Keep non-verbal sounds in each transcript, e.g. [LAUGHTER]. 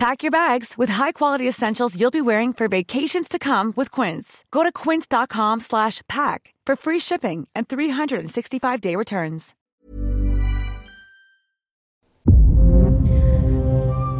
Pack your bags with high-quality essentials you'll be wearing for vacations to come with Quince. Go to quince.com slash pack for free shipping and 365-day returns.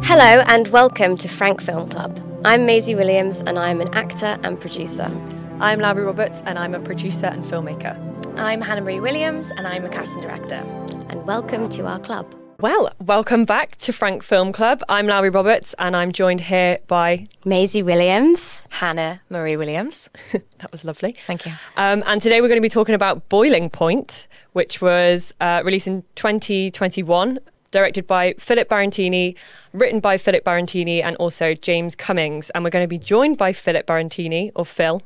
Hello and welcome to Frank Film Club. I'm Maisie Williams and I'm an actor and producer. I'm Lowry Roberts and I'm a producer and filmmaker. I'm Hannah Marie Williams and I'm a casting director. And welcome to our club. Well, welcome back to Frank Film Club. I'm Lowry Roberts and I'm joined here by Maisie Williams. Hannah Marie Williams. [LAUGHS] that was lovely. Thank you. Um, and today we're going to be talking about Boiling Point, which was uh, released in 2021 directed by Philip Barantini, written by Philip Barantini, and also James Cummings. And we're going to be joined by Philip Barantini, or Phil.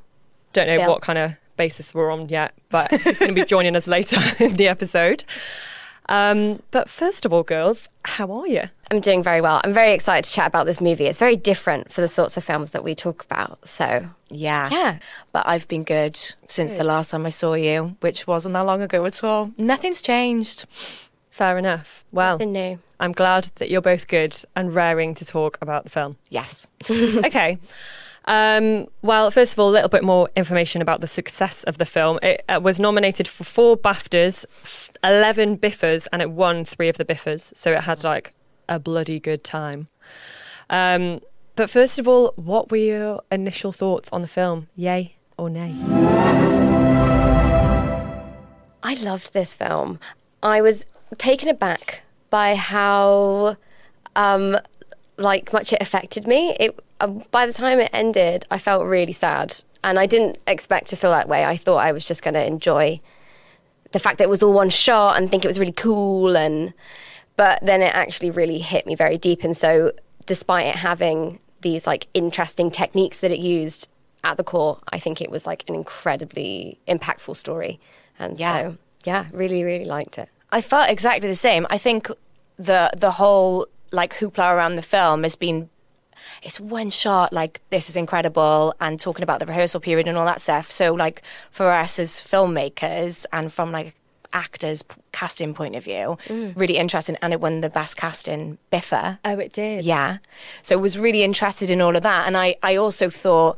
Don't know Phil. what kind of basis we're on yet, but he's going to be joining us later [LAUGHS] in the episode. Um, but first of all, girls, how are you? I'm doing very well. I'm very excited to chat about this movie. It's very different for the sorts of films that we talk about. So, Yeah. Yeah. But I've been good since the last time I saw you, which wasn't that long ago at all. Nothing's changed. Fair enough. Well, nothing new. I'm glad that you're both good and raring to talk about the film. Yes. [LAUGHS] okay. Um, well, first of all, a little bit more information about the success of the film. It uh, was nominated for four BAFTAs, 11 BIFAs, and it won three of the BIFAs. So it had like a bloody good time. Um, but first of all, what were your initial thoughts on the film? Yay or nay? I loved this film. I was taken aback by how um, like much it affected me. It Uh, by the time it ended, I felt really sad, and I didn't expect to feel that way. I thought I was just going to enjoy the fact that it was all one shot and think it was really cool, and but then it actually really hit me very deep. And so, despite it having these like interesting techniques that it used at the core, I think it was like an incredibly impactful story. And Yeah. so, yeah, really, really liked it. I felt exactly the same. I think the the whole like hoopla around the film has been it's one shot like this is incredible and talking about the rehearsal period and all that stuff. So like for us as filmmakers and from like actors casting point of view, mm. really interesting and it won the best casting BIFA. Oh, it did. Yeah. So I was really interested in all of that. And I, I also thought,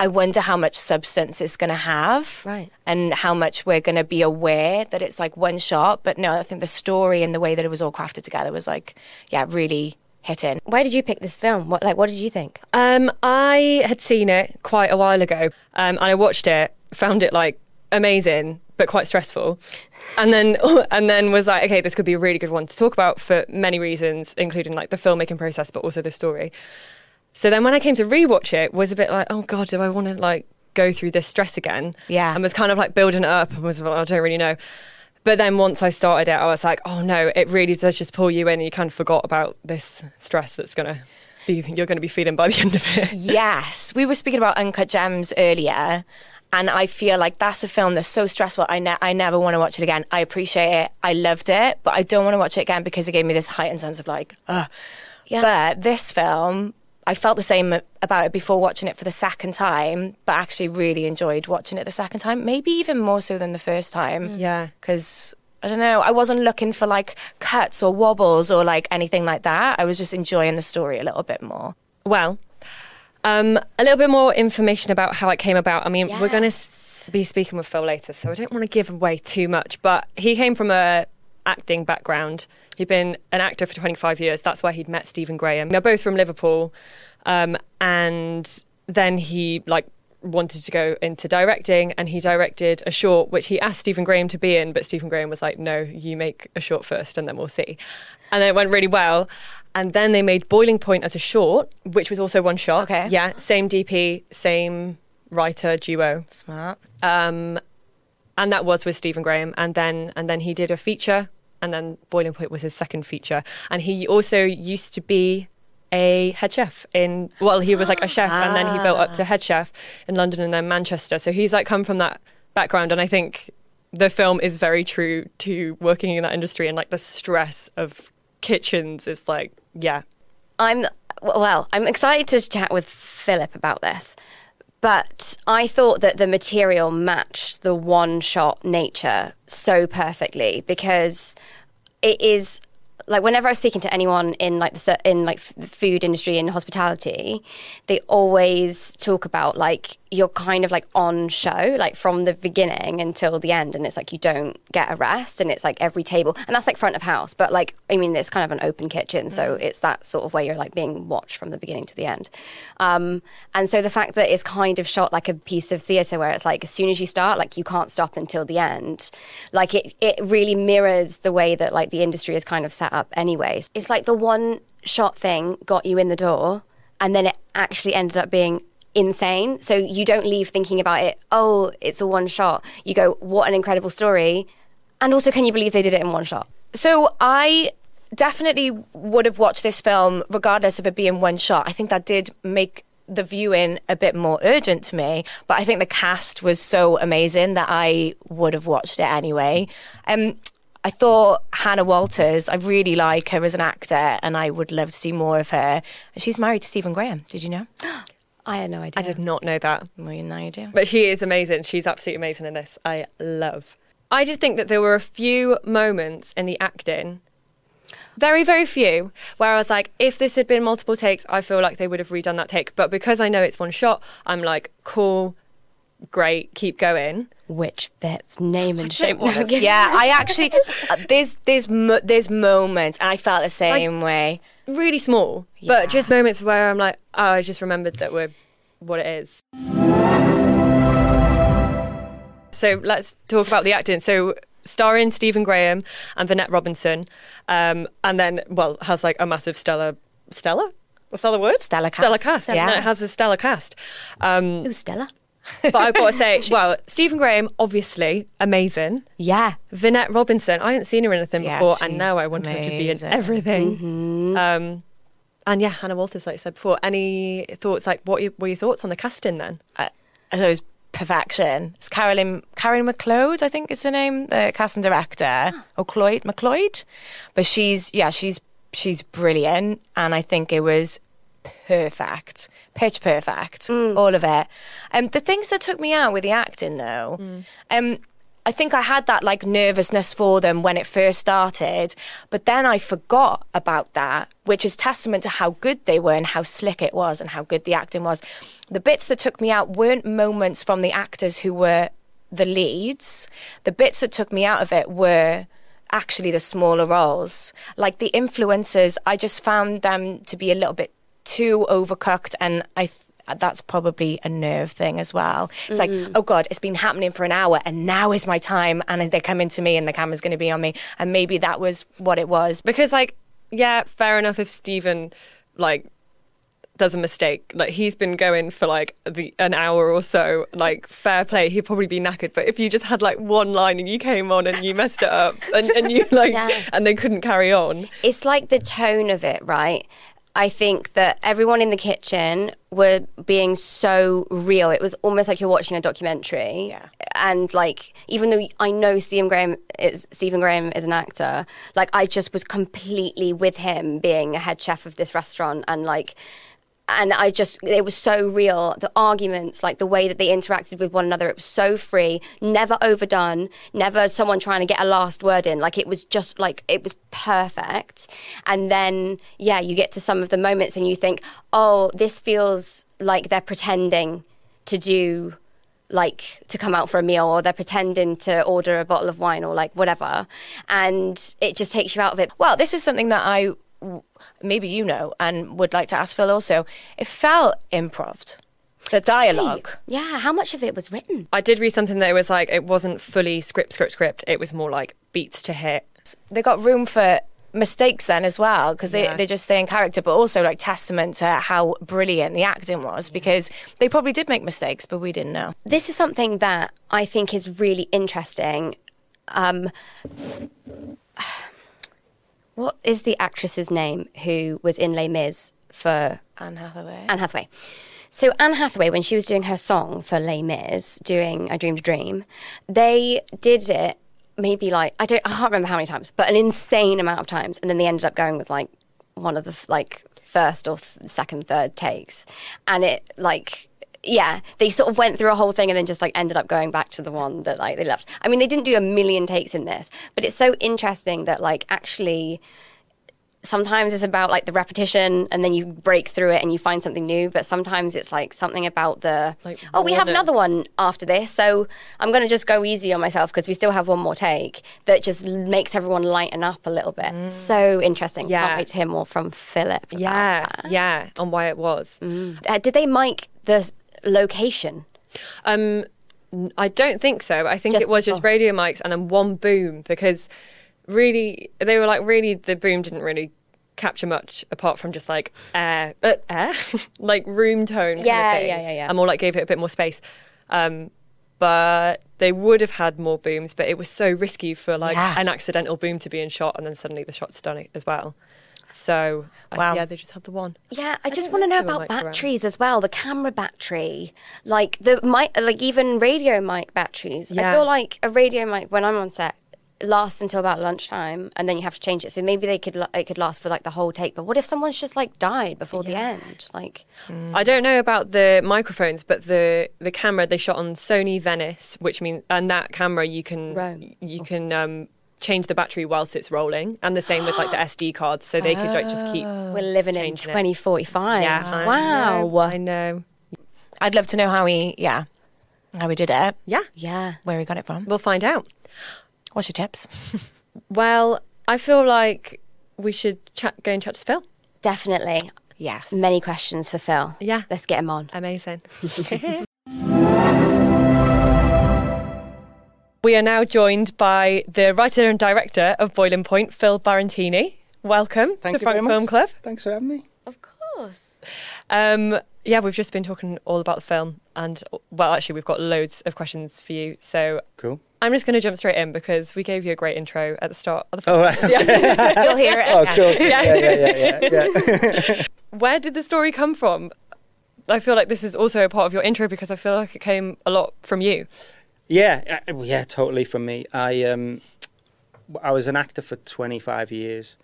I wonder how much substance it's going to have. Right. And how much we're going to be aware that it's like one shot. But no, I think the story and the way that it was all crafted together was like, yeah, really hitting. Why did you pick this film? What like what did you think? Um, I had seen it quite a while ago, um, and I watched it, found it like amazing, but quite stressful, and then [LAUGHS] and then was like, okay, this could be a really good one to talk about for many reasons, including like the filmmaking process, but also the story. So then when I came to rewatch it, was a bit like, oh god, do I want to like go through this stress again? Yeah. and was kind of like building it up, and was like, I don't really know. But then once I started it, I was like, oh no, it really does just pull you in, and you kind of forgot about this stress that's gonna be you're going to be feeling by the end of it. [LAUGHS] yes. We were speaking about Uncut Gems earlier. And I feel like that's a film that's so stressful. I, ne- I never want to watch it again. I appreciate it. I loved it, but I don't want to watch it again because it gave me this heightened sense of like, ugh. Yeah. But this film, I felt the same about it before watching it for the second time, but actually really enjoyed watching it the second time. Maybe even more so than the first time. Yeah. Because I don't know, I wasn't looking for like cuts or wobbles or like anything like that. I was just enjoying the story a little bit more. Well, um, a little bit more information about how it came about. I mean, we're going to be speaking with Phil later, so I don't want to give away too much. But he came from a acting background. He'd been an actor for 25 years. That's where he'd met Stephen Graham. They're both from Liverpool, um, and then he like wanted to go into directing and he directed a short which he asked Stephen Graham to be in but Stephen Graham was like no you make a short first and then we'll see and then it went really well and then they made Boiling Point as a short which was also one shot Okay. yeah same DP same writer duo Smart. um, and that was with Stephen Graham. And then and then he did a feature, and then Boiling Point was his second feature. And he also used to be a head chef in well, he was like a [GASPS] chef, and then he built up to ah. head chef in London and then Manchester. So he's like come from that background, and I think the film is very true to working in that industry and like the stress of kitchens is like yeah I'm well, I'm excited to chat with Philip about this. But I thought that the material matched the one shot nature so perfectly because it is like whenever I was speaking to anyone in like the in like the food industry and hospitality, they always talk about like you're kind of like on show like from the beginning until the end, and it's like you don't get a rest, and it's like every table, and that's like front of house, but like I mean it's kind of an open kitchen, so it's that sort of way you're like being watched from the beginning to the end, um, and so the fact that it's kind of shot like a piece of theatre where it's like as soon as you start, like you can't stop until the end, like it it really mirrors the way that like the industry is kind of set up anyways. It's like the one shot thing got you in the door and then it actually ended up being insane. So you don't leave thinking about it, oh, it's a one shot. You go, what an incredible story. And also, can you believe they did it in one shot? So I definitely would have watched this film regardless of it being one shot. I think that did make the viewing a bit more urgent to me, but I think the cast was so amazing that I would have watched it anyway. Um, I thought Hannah Walters, I really like her as an actor, and I would love to see more of her. She's married to Stephen Graham. Did you know? [GASPS] I had no idea. I did not know that Well, you now you do. But she is amazing. She's absolutely amazing in this. I love. I did think that there were a few moments in the acting, very, very few, where I was like, if this had been multiple takes, I feel like they would have redone that take. But because I know it's one shot, I'm like, cool, great, keep going. Which bits? Name and shape. yeah, I actually uh, there's there's mo- there's moments, and I felt the same way. Really small, Yeah. but just moments where I'm like, oh, I just remembered that we're what it is. So let's talk about the acting. So starring Stephen Graham and Vinette Robinson, um, and then well has like a massive stellar stellar What's that the word? Stellar cast. Stellar cast. Yeah. No, it has a stellar cast. Um, Who's Stella? But I've got to say, [LAUGHS] well, Stephen Graham, obviously amazing. Yeah. Vinette Robinson, I hadn't seen her in anything Yeah, before, and now I want her to be in amazing. everything. Mm-hmm. Um, and yeah, Hannah Walters, like I said before. Any thoughts? Like, what were your thoughts on the casting then? I, I thought it was perfection. It's Carolyn Karen McLeod, I think is her name, the casting director, ah. or Cloyd McLeod. But she's yeah, she's she's brilliant, and I think it was perfect, pitch perfect, all of it. Um, the things that took me out with the acting though, um. I think I had that like nervousness for them when it first started, but then I forgot about that, which is testament to how good they were and how slick it was and how good the acting was. The bits that took me out weren't moments from the actors who were the leads. The bits that took me out of it were actually the smaller roles. Like the influencers, I just found them to be a little bit too overcooked and I th- that's probably a nerve thing as well. It's like, oh God, it's been happening for an hour and now is my time and they're coming to me and the camera's going to be on me. And maybe that was what it was. Because, like, yeah, fair enough if Stephen, like, does a mistake. Like, he's been going for like the an hour or so. Like, fair play, he'd probably be knackered. But if you just had like one line and you came on and you messed it up and, and you like, [LAUGHS] Yeah. and they couldn't carry on. it's like the tone of it, right? I think that everyone in the kitchen were being so real. It was almost like you're watching a documentary. Yeah. And like, even though I know Stephen Graham is Stephen Graham is an actor, like I just was completely with him being a head chef of this restaurant and like and I just it was so real. The arguments, like the way that they interacted with one another, it was so free, never overdone, never someone trying to get a last word in. Like it was just like it was perfect. And then yeah, you get to some of the moments and you think, oh, this feels like they're pretending to do like to come out for a meal or they're pretending to order a bottle of wine or like whatever and it just takes you out of it Well, this is something that I maybe you know and would like to ask Phil also. It felt improv. The dialogue. yeah how much of it was written I did read something that it was like, it wasn't fully script, script, script. It was more like beats to hit. They got room for mistakes then as well because they, Yeah. they just stay in character but also like testament to how brilliant the acting was because they probably did make mistakes but we didn't know this is something that I think is really interesting. Um, what is the actress's name who was in Les Mis for Anne Hathaway. Anne Hathaway. So Anne Hathaway, when she was doing her song for Les Mis, doing "I Dreamed a Dream," they did it maybe like I don't I can't remember how many times, but an insane amount of times, and then they ended up going with like one of the like first or th- second, third takes, and it like yeah, they sort of went through a whole thing and then just like ended up going back to the one that like they left. I mean, they didn't do a million takes in this, but it's so interesting that like actually sometimes it's about like the repetition and then you break through it and you find something new but sometimes it's like something about the Like oh we have another one after this so i'm going to just go easy on myself because we still have one more take that just makes everyone lighten up a little bit so interesting Yeah. can't wait to hear more from philip Yeah, that. yeah, on why it was. Uh, did they mic the location Um, I don't think so. I think Just- it was just oh. radio mics and then one boom because really they were like really the boom didn't really capture much apart from just like air, uh, air, [LAUGHS] like room tone. kind of Yeah, thing. yeah, yeah, yeah. And more like gave it a bit more space. Um, but they would have had more booms, but it was so risky for like Yeah. an accidental boom to be in shot and then suddenly the shot's done as well. So I- Wow. yeah, they just had the one. Yeah, I just want to know know if they were about mic'd around. batteries as well. The camera battery, like the mic, like even radio mic batteries. I feel like a radio mic when I'm on set lasts until about lunchtime, and then you have to change it. So maybe they could it could last for like the whole take. But what if someone's just like died before the end? Like, I don't know about the microphones, but the the camera they shot on Sony Venice, which means and that camera you can Rome. you can um, change the battery whilst it's rolling, and the same with like the [GASPS] SD cards, so they could like just keep. Oh. we're living in Changing it. 2045. Yeah, I wow. know, I know. I'd love to know how we, yeah, how we did it, Yeah, Yeah. where we got it from. we'll find out. What's your tips? [LAUGHS] Well, I feel like we should chat, go and chat to Phil. Definitely. Yes. Many questions for Phil. Yeah. Let's get him on. Amazing. [LAUGHS] we are now joined by the writer and director of Boiling Point, Phil Barantini. Welcome Thank to you very Frank much. Film Club. Thanks for having me. Of course. Um, yeah, we've just been talking all about the film, and well, actually, we've got loads of questions for you. So Cool. I'm just going to jump straight in because we gave you a great intro at the start of the film. Oh, right. [LAUGHS] You'll hear it. oh, again. cool. Yeah, yeah, yeah, yeah. yeah. [LAUGHS] Where did the story come from? I feel like this is also a part of your intro because I feel like it came a lot from you. Yeah, uh, yeah, totally. From me, I um, I was an actor for 25 years.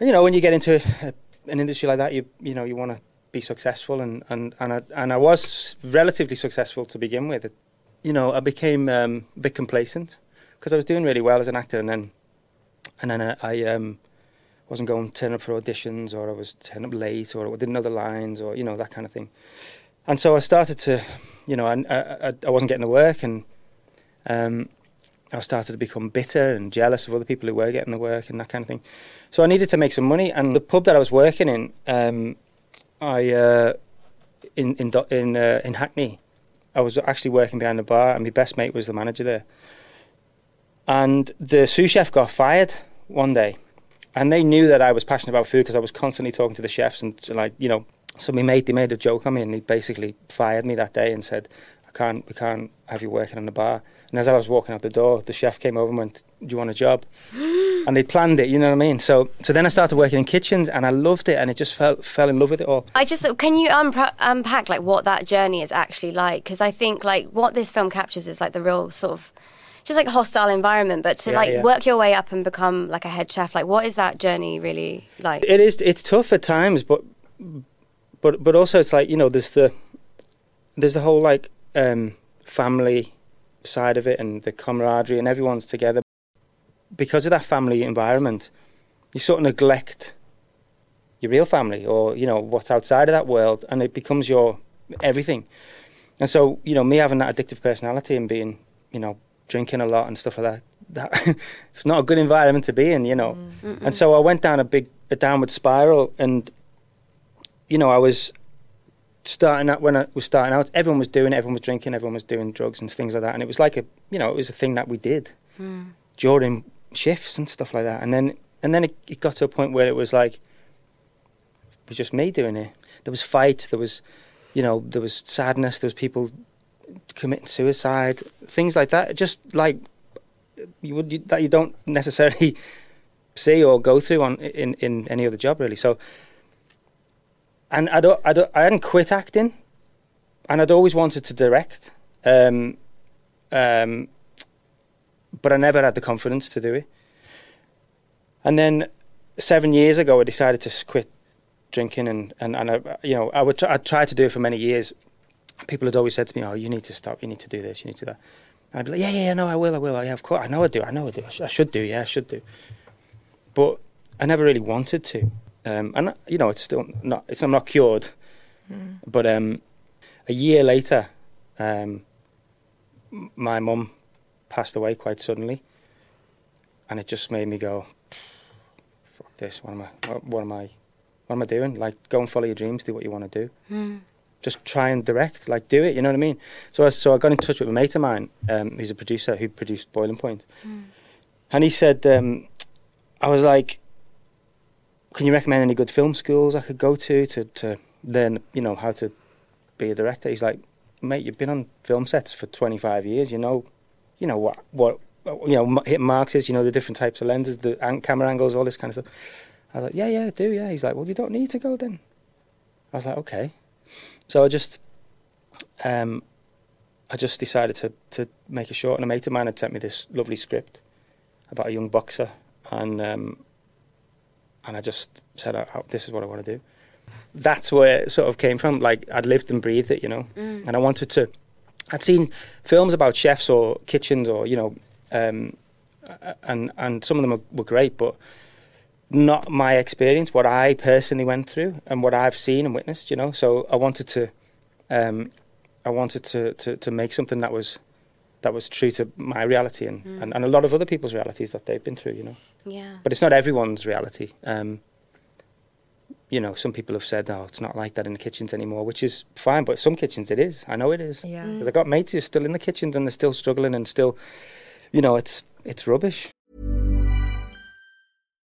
You know, when you get into a, an industry like that, you you know you want to be successful, and and and I, and I was relatively successful to begin with. It, you know, I became um, a bit complacent because I was doing really well as an actor, and then and then I, I um, wasn't going turn up for auditions, or I was turning up late, or I didn't know the lines, or you know that kind of thing. And so I started to, you know, I I, I- I wasn't getting the work, and um, I started to become bitter and jealous of other people who were getting the work and that kind of thing. So I needed to make some money, and the pub that I was working in, um, I uh, in in in uh, in Hackney, I was actually working behind the bar, and my best mate was the manager there. And the sous chef got fired one day, and they knew that I was passionate about food because I was constantly talking to the chefs and like you know. So my mate, they made a joke on me, and he basically fired me that day and said, "I can't, we can't have you working on the bar." And as I was walking out the door, the chef came over and went, "Do you want a job?" [GASPS] and they planned it, you know what I mean. So, so then I started working in kitchens, and I loved it, and it just fell fell in love with it all. I just can you unpa- unpack like what that journey is actually like? Because I think like what this film captures is like the real sort of just like a hostile environment, but to Yeah, like yeah. work your way up and become like a head chef, like what is that journey really like? It is. It's tough at times, but but but also it's like you know there's the there's the whole like um, family side of it and the camaraderie and everyone's together. Because of that family environment, you sort of neglect your real family or you know what's outside of that world, and it becomes your everything. And so you know me having that addictive personality and being you know drinking a lot and stuff like that. That [LAUGHS] it's not a good environment to be in, you know. Mm. And so I went down a big a downward spiral, and you know I was starting out when I was starting out. Everyone was doing it. Everyone was drinking. Everyone was doing drugs and things like that. And it was like a you know it was a thing that we did hmm. during shifts and stuff like that. And then and then it, it got to a point where it was like it was just me doing it. There was fights. There was you know there was sadness. There was people committing suicide. Things like that. Just like you would you, that you don't necessarily [LAUGHS] see or go through on in in any other job really. So and I'd, I'd, I hadn't quit acting, and I'd always wanted to direct, um, um, but I never had the confidence to do it. And then seven years ago, I decided to quit drinking, and and, and I, you know, I would try, I tried to do it for many years. People had always said to me, "Oh, you need to stop. You need to do this. You need to do that." And I'd be like, "Yeah, yeah, yeah, no, I will, I will. Yeah, of course, I know I do. I know I do. I, sh- I should do. Yeah, I should do." But I never really wanted to, um, and you know, it's still not. It's I'm not cured, but um, a year later, um, my mum passed away quite suddenly, and it just made me go, "Fuck this! What am I? What, what am I? What am I doing? Like, go and follow your dreams. Do what you want to do. Just try and direct. Like, do it. You know what I mean? So, I, so I got in touch with a mate of mine, um, who's a producer who produced Boiling Point, and he said, um, I was like, "Can you recommend any good film schools I could go to to to learn, you know, how to be a director?" He's like, "Mate, you've been on film sets for 25 years. You know, you know what what you know hit marks is. You know the different types of lenses, the camera angles, all this kind of stuff." I was like, "Yeah, yeah, I do. Yeah." He's like, "Well, you don't need to go then." I was like, "Okay." So I just, um, I just decided to to make a short, and a mate of mine had sent me this lovely script about a young boxer, and um, and I just said, oh, oh, "This is what I want to do." That's where it sort of came from. Like I'd lived and breathed it, you know, and I wanted to. I'd seen films about chefs or kitchens, or you know, um, and and some of them were, were great, but not my experience, what I personally went through, and what I've seen and witnessed. You know, so I wanted to, um, I wanted to, to to make something that was that was true to my reality and, and, and a lot of other people's realities that they've been through. You know Yeah. but it's not everyone's reality. Um, you know, some people have said, "Oh, it's not like that in the kitchens anymore," which is fine. But some kitchens, it is. I know it is. Yeah. Because I got mates who are still in the kitchens and they're still struggling and still, you know, it's it's rubbish.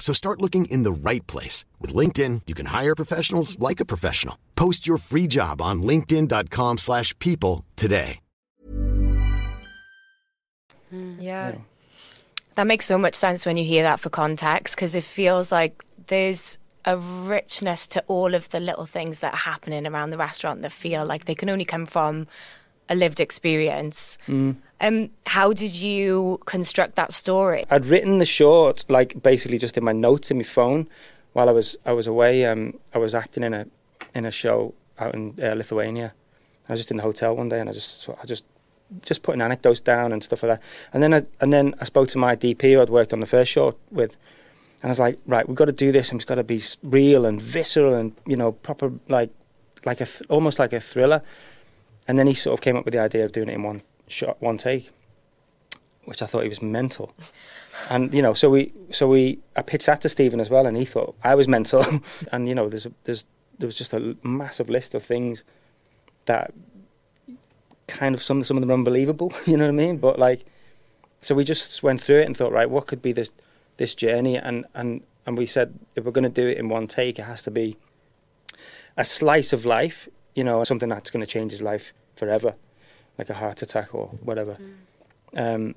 So start looking in the right place. With LinkedIn, you can hire professionals like a professional. Post your free job on linkedin.com slash people today. Hmm. Yeah. That makes so much sense when you hear that for context because it feels like there's a richness to all of the little things that are happening around the restaurant that feel like they can only come from a lived experience. Um, how did you construct that story? I'd written the short like basically just in my notes in my phone while I was I was away. Um, I was acting in a in a show out in uh, Lithuania. I was just in the hotel one day and I just I just just putting anecdotes down and stuff like that. And then I, and then I spoke to my DP who I'd worked on the first short with, and I was like, right, we've got to do this, and it's got to be real and visceral and you know proper like like a th- almost like a thriller. And then he sort of came up with the idea of doing it in one shot, one take, which I thought he was mental. [LAUGHS] And you know, so we so we I pitched that to Stephen as well, and he thought I was mental. [LAUGHS] and you know, there's there's there was just a massive list of things that kind of some some of them are unbelievable. [LAUGHS] You know what I mean? But like, so we just went through it and thought, right, what could be this this journey? And and and we said if we're going to do it in one take, it has to be a slice of life. You know, something that's going to change his life forever, like a heart attack or whatever. Um,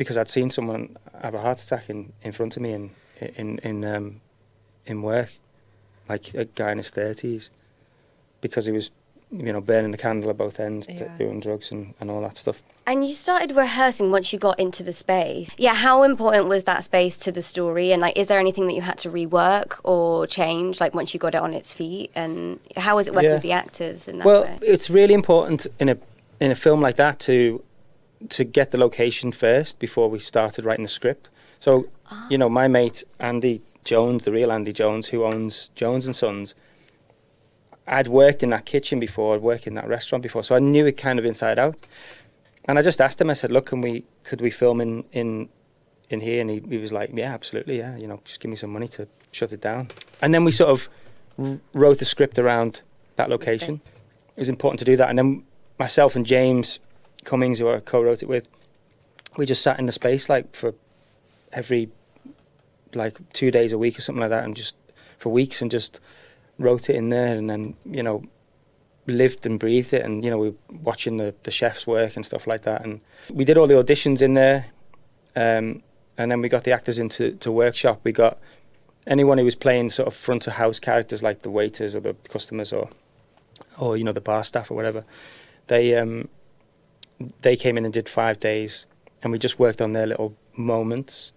because I'd seen someone have a heart attack in, in front of me in in in um, in work, like a guy in his thirties, because he was, you know, burning the candle at both ends, t- Yeah. doing drugs and, and all that stuff. And you started rehearsing once you got into the space. Yeah, how important was that space to the story? And like, is there anything that you had to rework or change, like once you got it on its feet? And how was it working Yeah. with the actors in that Well, way? it's really important in a in a film like that to to get the location first before we started writing the script. So, ah. you know, my mate Andy Jones, the real Andy Jones, who owns Jones and Sons, I'd worked in that kitchen before, I'd worked in that restaurant before, so I knew it kind of inside out. And I just asked him, I said, "Look, can we could we film in in in here?" And he, he was like, "Yeah, absolutely, yeah. You know, just give me some money to shut it down." And then we sort of r- wrote the script around that location. It was important to do that. And then myself and James Cummings, who I co-wrote it with, we just sat in the space like for every like two days a week or something like that, and just for weeks and just wrote it in there, and then you know lived and breathed it, and you know we were watching the the chefs work and stuff like that, and we did all the auditions in there, um, and then we got the actors into to workshop. We got anyone who was playing sort of front of house characters like the waiters or the customers or or you know the bar staff or whatever. They um, they came in and did five days, and we just worked on their little moments,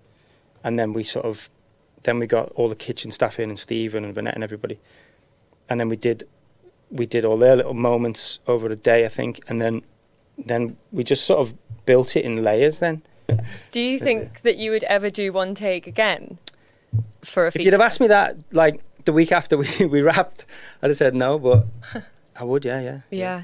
and then we sort of then we got all the kitchen staff in and Stephen and Vinette and everybody, and then we did we did all their little moments over a day I think, and then then we just sort of built it in layers. Then Do you think that you would ever do one take again for a if feature? you'd have asked me that like the week after we [LAUGHS] we wrapped, I'd have said no, but I would, yeah, yeah. Yeah.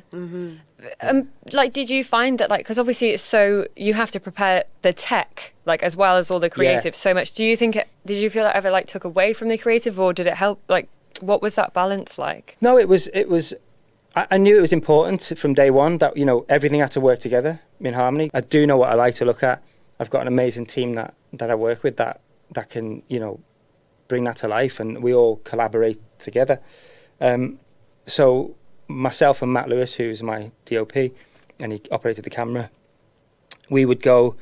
Um, like, did you find that, like, because obviously it's so you have to prepare the tech, like, as well as all the creative so much. Do you think it? Did you feel it ever like took away from the creative, or did it help? Like, what was that balance like? No, it was it was. I, I knew it was important from day one that you know everything had to work together in harmony. I do know what I like to look at. I've got an amazing team that that I work with that that can you know bring that to life, and we all collaborate together. Um, so myself and Matt Lewis, who's my DOP, and he operated the camera. We would go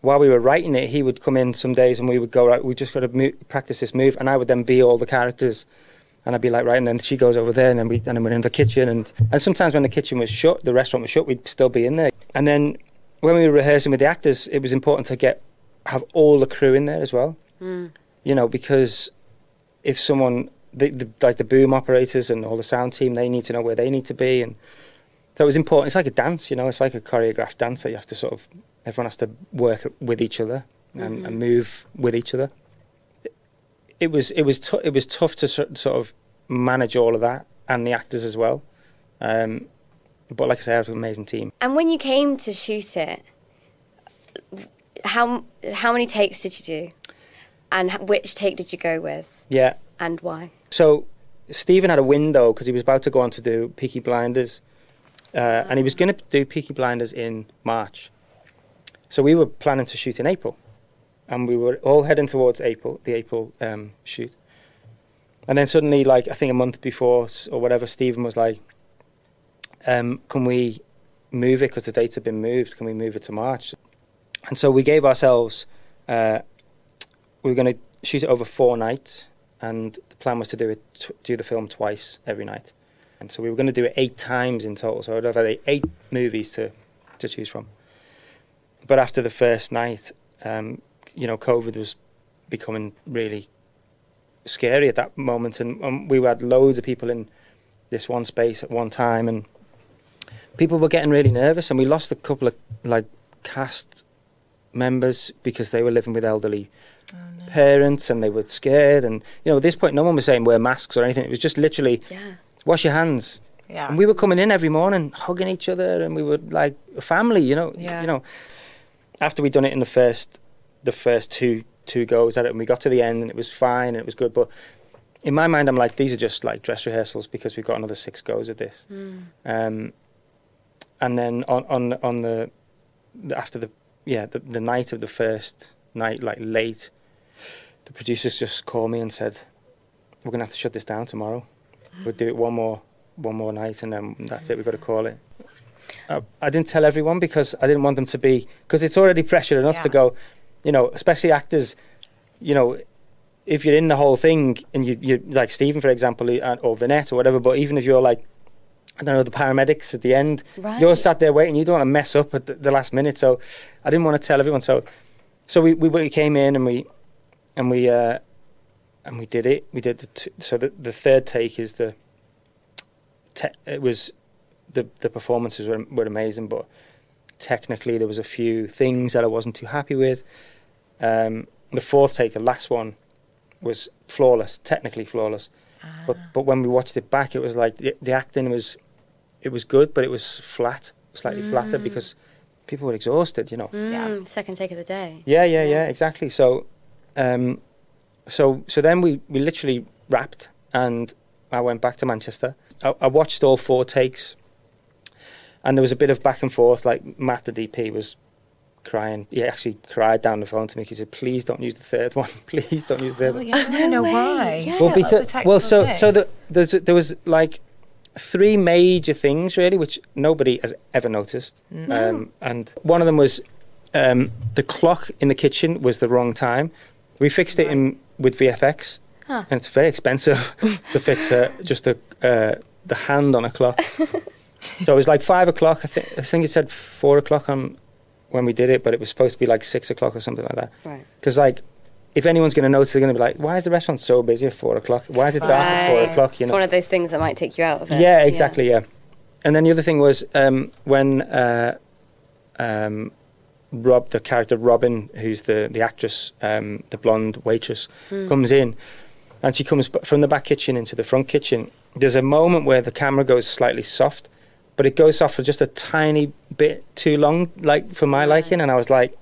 while we were writing it. He would come in some days, and we would go right. We just got to mo- practice this move, and I would then be all the characters and I'd be like, right, and then she goes over there, and then we, and then we're in the kitchen, and and sometimes when the kitchen was shut, the restaurant was shut, we'd still be in there. And then when we were rehearsing with the actors, it was important to get have all the crew in there as well, hmm. you know, because if someone the, the like the boom operators and all the sound team, they need to know where they need to be, and so it was important. It's like a dance, you know, it's like a choreographed dance that you have to sort of everyone has to work with each other and, and move with each other it was it was t- it was tough to sort of manage all of that and the actors as well. Um, but like I say, I have an amazing team. And when you came to shoot it, how how many takes did you do? And which take did you go with? Yeah. And why? So Stephen had a window because he was about to go on to do Peaky Blinders, uh, and he was going to do Peaky Blinders in March. So we were planning to shoot in April, and we were all heading towards April, the April um, shoot. And then suddenly, like I think a month before or whatever, Stephen was like, um, "Can we move it because the dates have been moved? Can we move it to March?" And so we gave ourselves. Uh, we were going to shoot it over four nights, and the plan was to do it, do the film twice every night. And so we were going to do it eight times in total. So I'd have had eight movies to, to choose from. But after the first night, um, you know, COVID was becoming really scary at that moment, and um, we had loads of people in this one space at one time, and people were getting really nervous, and we lost a couple of like cast members because they were living with elderly parents and they were scared. And you know at this point no one was saying wear masks or anything. It was just literally Yeah. wash your hands. Yeah. and we were coming in every morning hugging each other. And we were like a family you know Yeah. you know after we'd done it in the first the first two two goes at it and we got to the end and it was fine and it was good but in my mind I'm like these are just like dress rehearsals because we've got another six goes of this. Um, and then on on on the, the after the yeah the, the night of the first night like late the producers just called me and said we're gonna have to shut this down tomorrow. We'll do it one more one more night and then that's it. We've got to call it I, I didn't tell everyone because I didn't want them to be because it's already pressure enough to go, you know, especially actors, you know, if you're in the whole thing and you you like Stephen for example uh, or Vinette or whatever, but even if you're like. I don't know the paramedics at the end. You're Right. sat there waiting. You don't want to mess up at the, the last minute. So I didn't want to tell everyone. So so we, we we came in and we and we uh, and we did it. We did the t- so the the third take is the te- it was the the performances were were amazing, but technically there was a few things that I wasn't too happy with. Um, the fourth take, the last one, was flawless, technically flawless. But but when we watched it back, it was like the, the acting was it was good, but it was flat, slightly flatter because people were exhausted. You know. Mm, Second take of the day. Yeah, yeah, yeah, exactly. So, um, so so then we we literally wrapped, and I went back to Manchester. I, I watched all four takes, and there was a bit of back and forth. Like Matt, the DP, was crying. He actually cried down the phone to me. He said, "Please don't use the third one. [LAUGHS] Please don't use the third Oh, one." yeah, I don't know way, why. yeah. well, What's because the well, technical so so the, there's there was like three major things really, which nobody has ever noticed. Um, and one of them was um, the clock in the kitchen was the wrong time. We fixed it in with VFX, Huh. and it's very expensive [LAUGHS] to fix uh, just the uh, the hand on a clock. [LAUGHS] [LAUGHS] so it was like five o'clock. I think I think it said four o'clock on when we did it, but it was supposed to be like six o'clock or something like that. Right. Because like, if anyone's going to notice, they're going to be like, "Why is the restaurant so busy at four o'clock? Why is it dark at four o'clock?" You It's know. one of those things that might take you out of it. Yeah, exactly. Yeah. And then the other thing was um, when uh, um, Rob, the character Robin, who's the the actress, um, the blonde waitress, comes in, and she comes from the back kitchen into the front kitchen. There's a moment where the camera goes slightly soft, but it goes off for just a tiny bit too long, like for my liking. And I was like,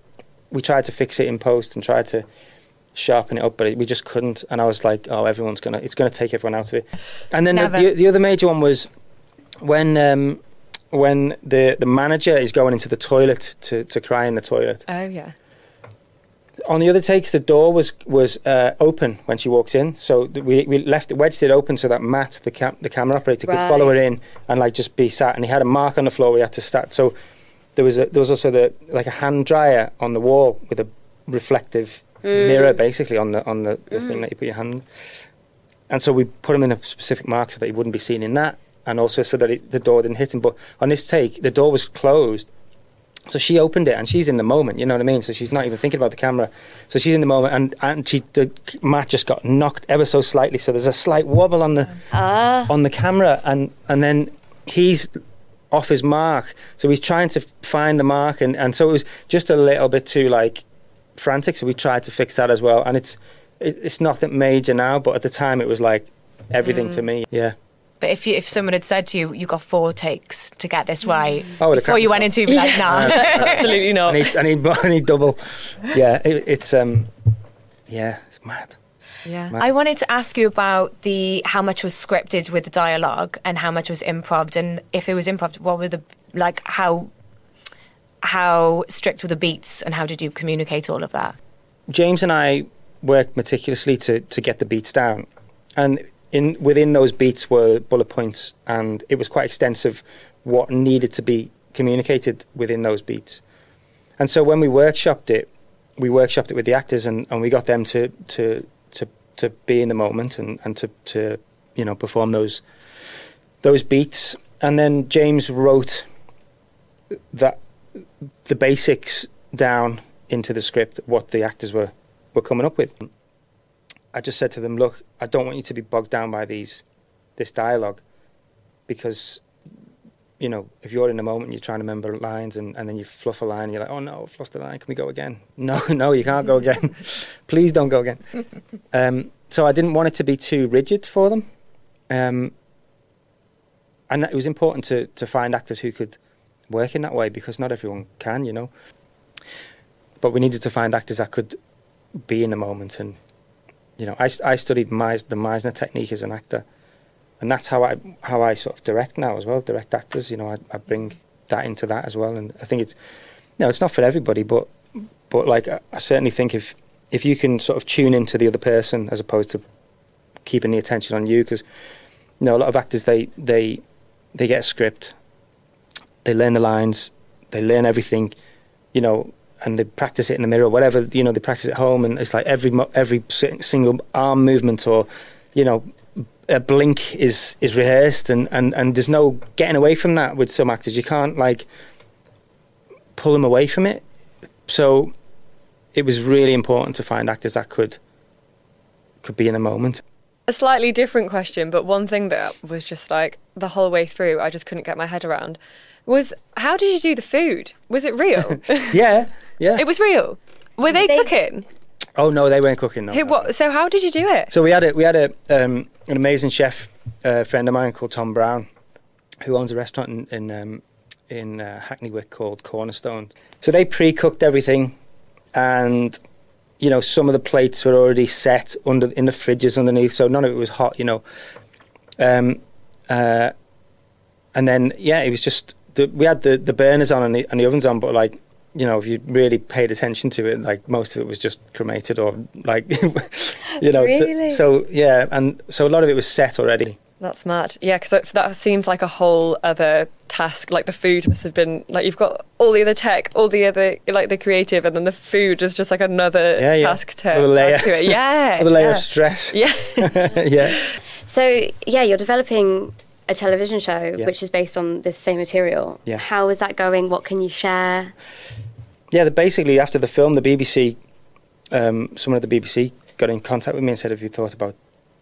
we tried to fix it in post and tried to sharpen it up, but it, we just couldn't. And I was like, oh, everyone's gonna, it's gonna take everyone out of it. And then the, the, the other major one was when um, when the the manager is going into the toilet to to cry in the toilet. Oh yeah. On the other takes, the door was was uh, open when she walks in, so th- we we left it wedged it open so that Matt, the cam- the camera operator, could follow her in and like just be sat. And he had a mark on the floor. We had to start. So there was a, there was also the like a hand dryer on the wall with a reflective mirror, basically on the on the, the thing that you put your hand. And so we put him in a specific mark so that he wouldn't be seen in that, and also so that it, the door didn't hit him. But on this take, the door was closed, so she opened it and she's in the moment. You know what I mean? So she's not even thinking about the camera. So she's in the moment, and and she the Matt just got knocked ever so slightly. So there's a slight wobble on the Ah. on the camera, and and then he's off his mark. So he's trying to find the mark, and and so it was just a little bit too like frantic. So we tried to fix that as well, and it's it, it's nothing major now, but at the time it was like everything to me. Yeah. But if you, if someone had said to you, you got four takes to get this right, I would've before you cut went into, it, you'd be like, nah. [LAUGHS] Absolutely I not. need I need [LAUGHS] I need double. Yeah. It, it's um. Yeah. It's mad. Yeah. I wanted to ask you about the how much was scripted with the dialogue and how much was improv, and if it was improv, what were the like how how strict were the beats, and how did you communicate all of that? James and I worked meticulously to, to get the beats down, and in within those beats were bullet points, and it was quite extensive what needed to be communicated within those beats. And so when we workshopped it, we workshopped it with the actors, and, and we got them to to to to be in the moment and, and to, to you know perform those those beats. And then James wrote that the basics down into the script what the actors were were coming up with. I just said to them, "Look, I don't want you to be bogged down by these this dialogue because you know if you're in the moment, and you're trying to remember lines, and, and then you fluff a line, and you're like, oh no, I fluffed the line. Can we go again? [LAUGHS] No, no, you can't go again. [LAUGHS] Please don't go again. [LAUGHS] um, so I didn't want it to be too rigid for them, um, and it was important to to find actors who could work in that way because not everyone can, you know. But we needed to find actors that could be in the moment, and you know, I, I studied Meis- the Meisner technique as an actor, and that's how I how I sort of direct now as well. Direct actors, you know, I, I bring that into that as well, and I think it's no, it's not for everybody, but but like I, I certainly think if if you can sort of tune into the other person as opposed to keeping the attention on you, because you know a lot of actors they they they get a script they learn the lines, they learn everything, you know, and they practice it in the mirror, whatever you know, they practice at home, and it's like every every single arm movement or, you know, a blink is is rehearsed, and and and there's no getting away from that with some actors. You can't like pull them away from it. So it was really important to find actors that could could be in a moment. A slightly different question, but one thing that was just like the whole way through, I just couldn't get my head around was how did you do the food? Was it real? [LAUGHS] Yeah, yeah. it was real. Were they, They- cooking? oh no, they weren't cooking. No, Who, no, what, so how did you do it? So we had a we had a um, an amazing chef uh, friend of mine called Tom Brown, who owns a restaurant in in, um, in uh, Hackney Wick called Cornerstone. So they pre-cooked everything, and you know some of the plates were already set under in the fridges underneath, so none of it was hot. You know, um, uh, and then yeah, it was just the, we had the, the burners on and the, and the ovens on, but like you know, if you really paid attention to it, like most of it was just cremated or like, [LAUGHS] you know. so- Really? So, yeah, and so a lot of it was set already. That's mad. Yeah, because that, that seems like a whole other task. Like the food must have been like you've got all the other tech, all the other like the creative, and then the food is just like another Yeah, yeah. task to Another layer. add to it. [LAUGHS] Yeah, Another layer yeah. of stress. Yeah. [LAUGHS] yeah. So yeah, you're developing a television show Yeah. which is based on this same material. Yeah. How is that going? What can you share? Yeah, the, basically after the film, the BBC, um, someone at the BBC got in contact with me and said, "Have you thought about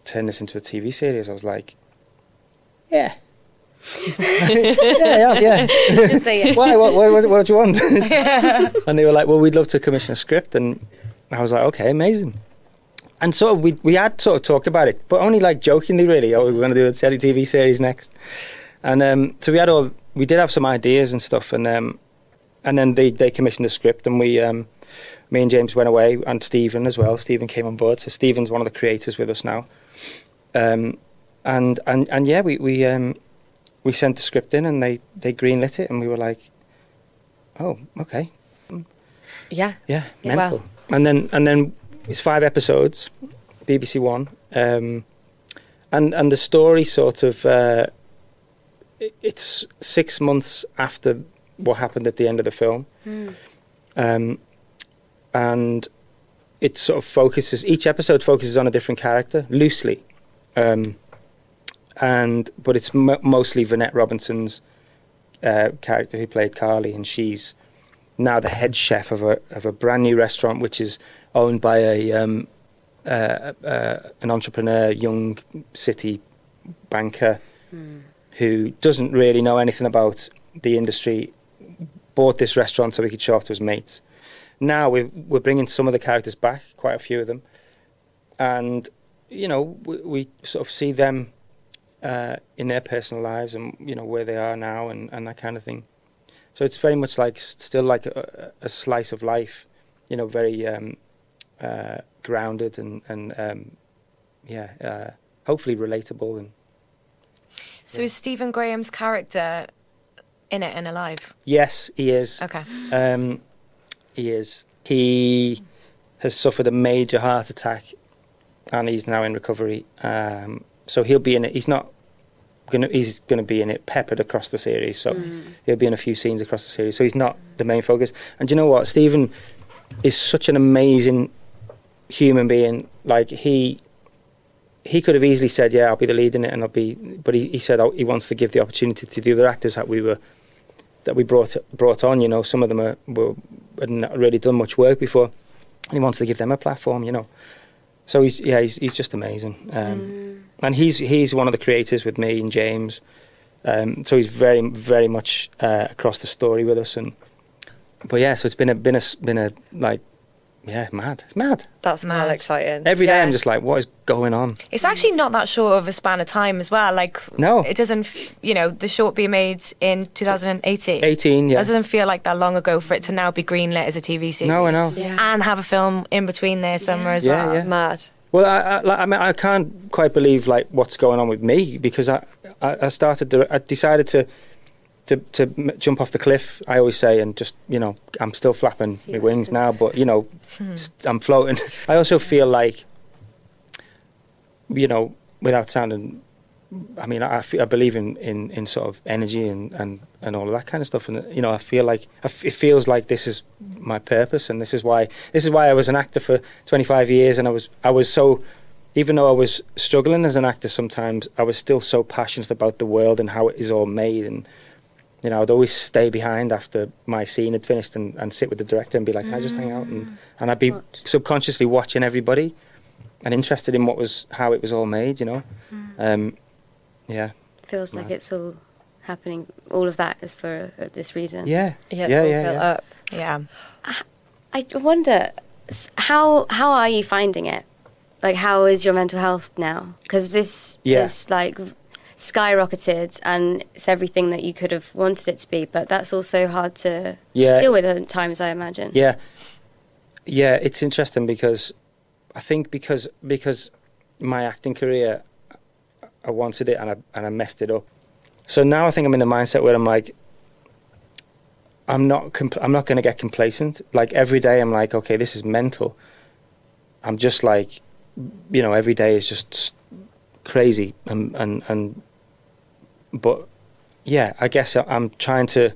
turning this into a TV series?" I was like, "Yeah, [LAUGHS] yeah, yeah, yeah." Just say it. Why? What, what, what, what do you want? [LAUGHS] and they were like, "Well, we'd love to commission a script," and I was like, "Okay, amazing." And so we we had sort of talked about it, but only like jokingly, really. Oh, we're going to do a telly TV series next, and um, so we had all we did have some ideas and stuff, and um, and then they they commissioned the script, and we um, me and James went away, and Stephen as well. Stephen came on board, so Stephen's one of the creators with us now, um, and and and yeah, we we um, we sent the script in, and they they greenlit it, and we were like, oh, okay, yeah. yeah, Yeah. mental. And then and then it's five episodes, BBC One, um, and and the story sort of uh, it's six months after what happened at the end of the film, um, and it sort of focuses. Each episode focuses on a different character loosely, um, and but it's mo mostly Vinette Robinson's uh, character who played Carly, and she's now the head chef of a of a brand new restaurant which is owned by a um, uh, uh, an entrepreneur, young city banker who doesn't really know anything about the industry. Bought this restaurant so he could show off to his mates. Now we're we're bringing some of the characters back, quite a few of them, and you know we, we sort of see them uh, in their personal lives and you know where they are now and, and that kind of thing. So it's very much like still like a, a slice of life, you know, very um, uh, grounded and and um, yeah, uh, hopefully relatable and So is Stephen Graham's character in it and alive? yes, he is. Okay. Um, he is. He has suffered a major heart attack, and he's now in recovery. Um, so he'll be in it. He's not gonna. He's gonna be in it, peppered across the series. So he'll be in a few scenes across the series. So he's not the main focus. And do you know what? Stephen is such an amazing human being. Like he. He could have easily said, "Yeah, I'll be the lead in it," and I'll be. But he, he said oh, he wants to give the opportunity to the other actors that we were that we brought brought on. You know, some of them are, were had not really done much work before, and he wants to give them a platform. You know, so he's yeah he's he's just amazing, um, and he's he's one of the creators with me and James. Um, so he's very very much uh, across the story with us, and but yeah, so it's been a been a been a like yeah mad it's mad. That's mad Mad. exciting. Every day yeah. I'm just like, what is going on? It's actually not that short of a span of time as well. Like, No. it doesn't. You know, the short being made in 2018. 18, yeah. That doesn't feel like that long ago for it to now be greenlit as a TV series. No, I know. Yeah. And have a film in between there somewhere as Yeah, well. yeah. mad. Well, I, I, like, I mean, I can't quite believe like what's going on with me because I, I, I started to, I decided to, to, to m- jump off the cliff. I always say, and just you know, I'm still flapping my wings now, but you know, hmm. I'm floating. [LAUGHS] I also feel like, you know, without sounding I mean, I, I believe in, in, in sort of energy and, and, and all of that kind of stuff. And you know, I feel like I f- it feels like this is my purpose, and this is why this is why I was an actor for 25 years, and I was I was so. Even though I was struggling as an actor sometimes, I was still so passionate about the world and how it is all made. And, you know, I'd always stay behind after my scene had finished and, and sit with the director and be like, can I just hang out? And, and I'd be subconsciously watching everybody and interested in what was, how it was all made, you know? Um, yeah. Feels like it's all happening. All of that is for uh, this reason. Yeah. Yeah, yeah, yeah, built yeah. up. Yeah. I wonder how how are you finding it? Like, how is your mental health now? Because this Yeah. is like skyrocketed, and it's everything that you could have wanted it to be. But that's also hard to Yeah. deal with at times, I imagine. Yeah, yeah, it's interesting because I think because because my acting career, I wanted it and I and I messed it up. So now I think I'm in a mindset where I'm like, I'm not compl- I'm not going to get complacent. Like every day, I'm like, okay, this is mental. I'm just like, you know, every day is just crazy and and and, but yeah, I guess I'm trying to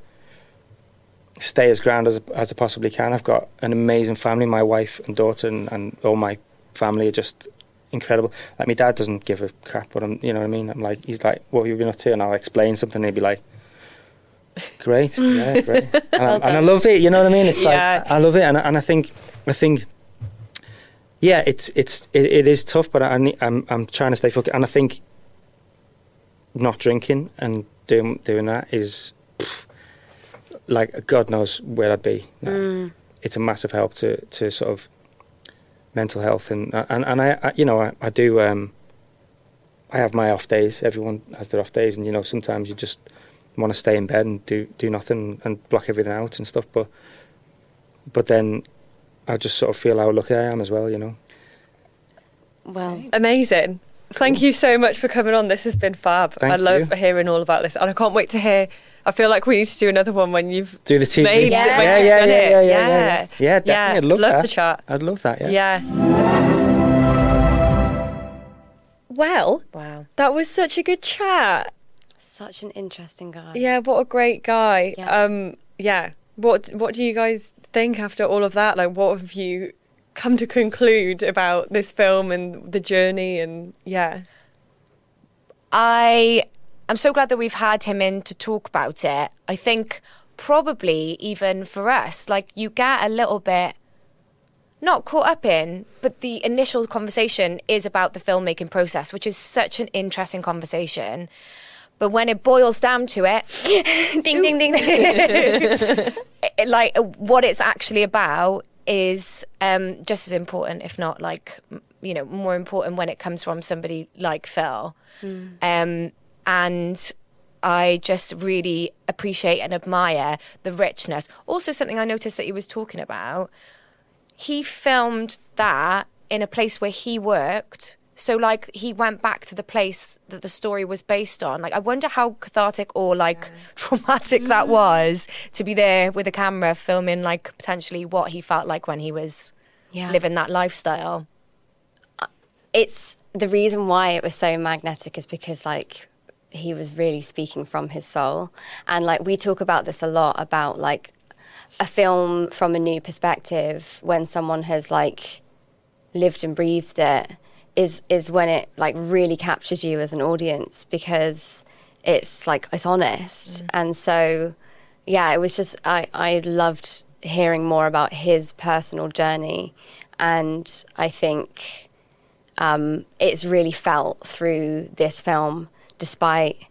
stay as grounded as, as I possibly can. I've got an amazing family. My wife and daughter and, and all my family are just incredible. Like my dad doesn't give a crap, but I'm, you know what I mean. I'm like, he's like, "What have you been up to?" And I'll explain something. and He'd be like, "Great, yeah, great," [LAUGHS] and, I, and I love it. You know what I mean? It's Yeah. like I love it, and and I think, I think, yeah, it's it's it, it is tough, but I, need- I'm I'm trying to stay focused, and I think not drinking and doing doing that is pff, like God knows where I'd be. now. It's a massive help to to sort of mental health and and and I, I you know I, I do um I have my off days. Everyone has their off days, and you know sometimes you just want to stay in bed and do do nothing and block everything out and stuff. But but then I just sort of feel how lucky I am as well. You know. Well, Amazing. Thank you so much for coming on. This has been fab. Thank I love you. hearing all about this, and I can't wait to hear. I feel like we need to do another one when you've Do the TV. made Yeah. it, when yeah, yeah, yeah, yeah, yeah, yeah, yeah. Yeah, definitely. I'd love, love that. the chat. I'd love that. Yeah. Yeah. Well, Wow. that was such a good chat. such an interesting guy. Yeah, what a great guy. Yeah. Um, yeah. What What do you guys think after all of that? Like, what have you come to conclude about this film and the journey? And yeah, I am so glad that we've had him in to talk about it. I think probably even for us, like you get a little bit not caught up in, but the initial conversation is about the filmmaking process, which is such an interesting conversation. But when it boils down to it, [LAUGHS] ding, ding, ding, ding. [LAUGHS] [LAUGHS] like what it's actually about is um, just as important, if not like you know more important when it comes from somebody like Phil. Um, and I just really appreciate and admire the richness. Also, something I noticed that he was talking about. He filmed that in a place where he worked. So, like, he went back to the place that the story was based on. Like, I wonder how cathartic or like [LAUGHS] traumatic that mm-hmm. was to be there with a camera filming, like, potentially what he felt like when he was Yeah. living that lifestyle. Uh, it's the reason why it was so magnetic is because like he was really speaking from his soul and like we talk about this a lot about like a film from a new perspective when someone has like lived and breathed it is is when it like really captures you as an audience because it's like it's honest. And so yeah it was just i i loved hearing more about his personal journey. And i think um, it's really felt through this film, despite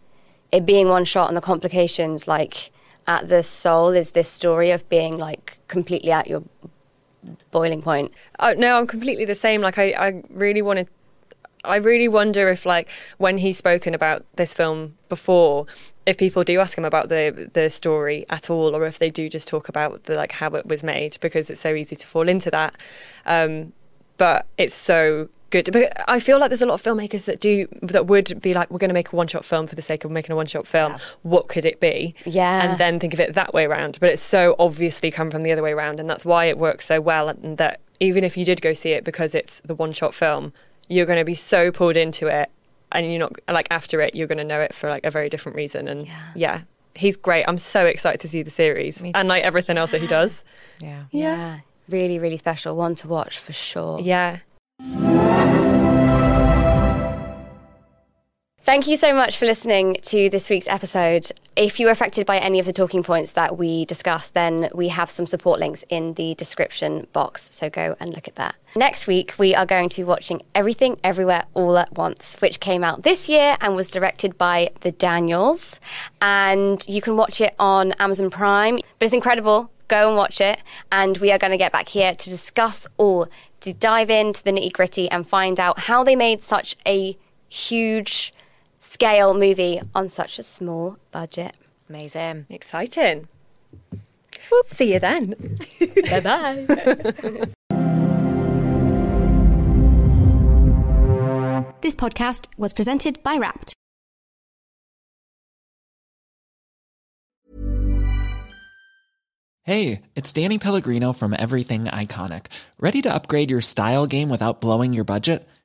it being one shot and the complications. Like at the soul is this story of being like completely at your boiling point. Oh, no, I'm completely the same. Like, I, I really wanted. I really wonder if, like, when he's spoken about this film before, if people do ask him about the the story at all, or if they do just talk about the like how it was made, because it's so easy to fall into that. Um, but it's so good. But I feel like there's a lot of filmmakers that do that would be like, we're going to make a one shot film for the sake of making a one shot film. What could it be? Yeah. and then think of it that way around. But it's so obviously come from the other way around, and that's why it works so well. And that even if you did go see it because it's the one shot film, you're going to be so pulled into it and you're not like after it, you're going to know it for like a very different reason. And yeah. he's great. I'm so excited to see the series and like everything else that he does. Yeah. Yeah. Really, really special. One to watch for sure. Yeah. Thank you so much for listening to this week's episode. If you were affected by any of the talking points that we discussed, then we have some support links in the description box. So go and look at that. Next week, we are going to be watching Everything Everywhere All at Once, which came out this year and was directed by the Daniels. And you can watch it on Amazon Prime. But it's incredible. Go and watch it. And we are going to get back here to discuss all, to dive into the nitty gritty and find out how they made such a huge scale movie on such a small budget. Amazing. Exciting. We'll see you then. [LAUGHS] bye bye. This podcast was presented by Wrapped. Hey, it's Danny Pellegrino from Everything Iconic. Ready to upgrade your style game without blowing your budget?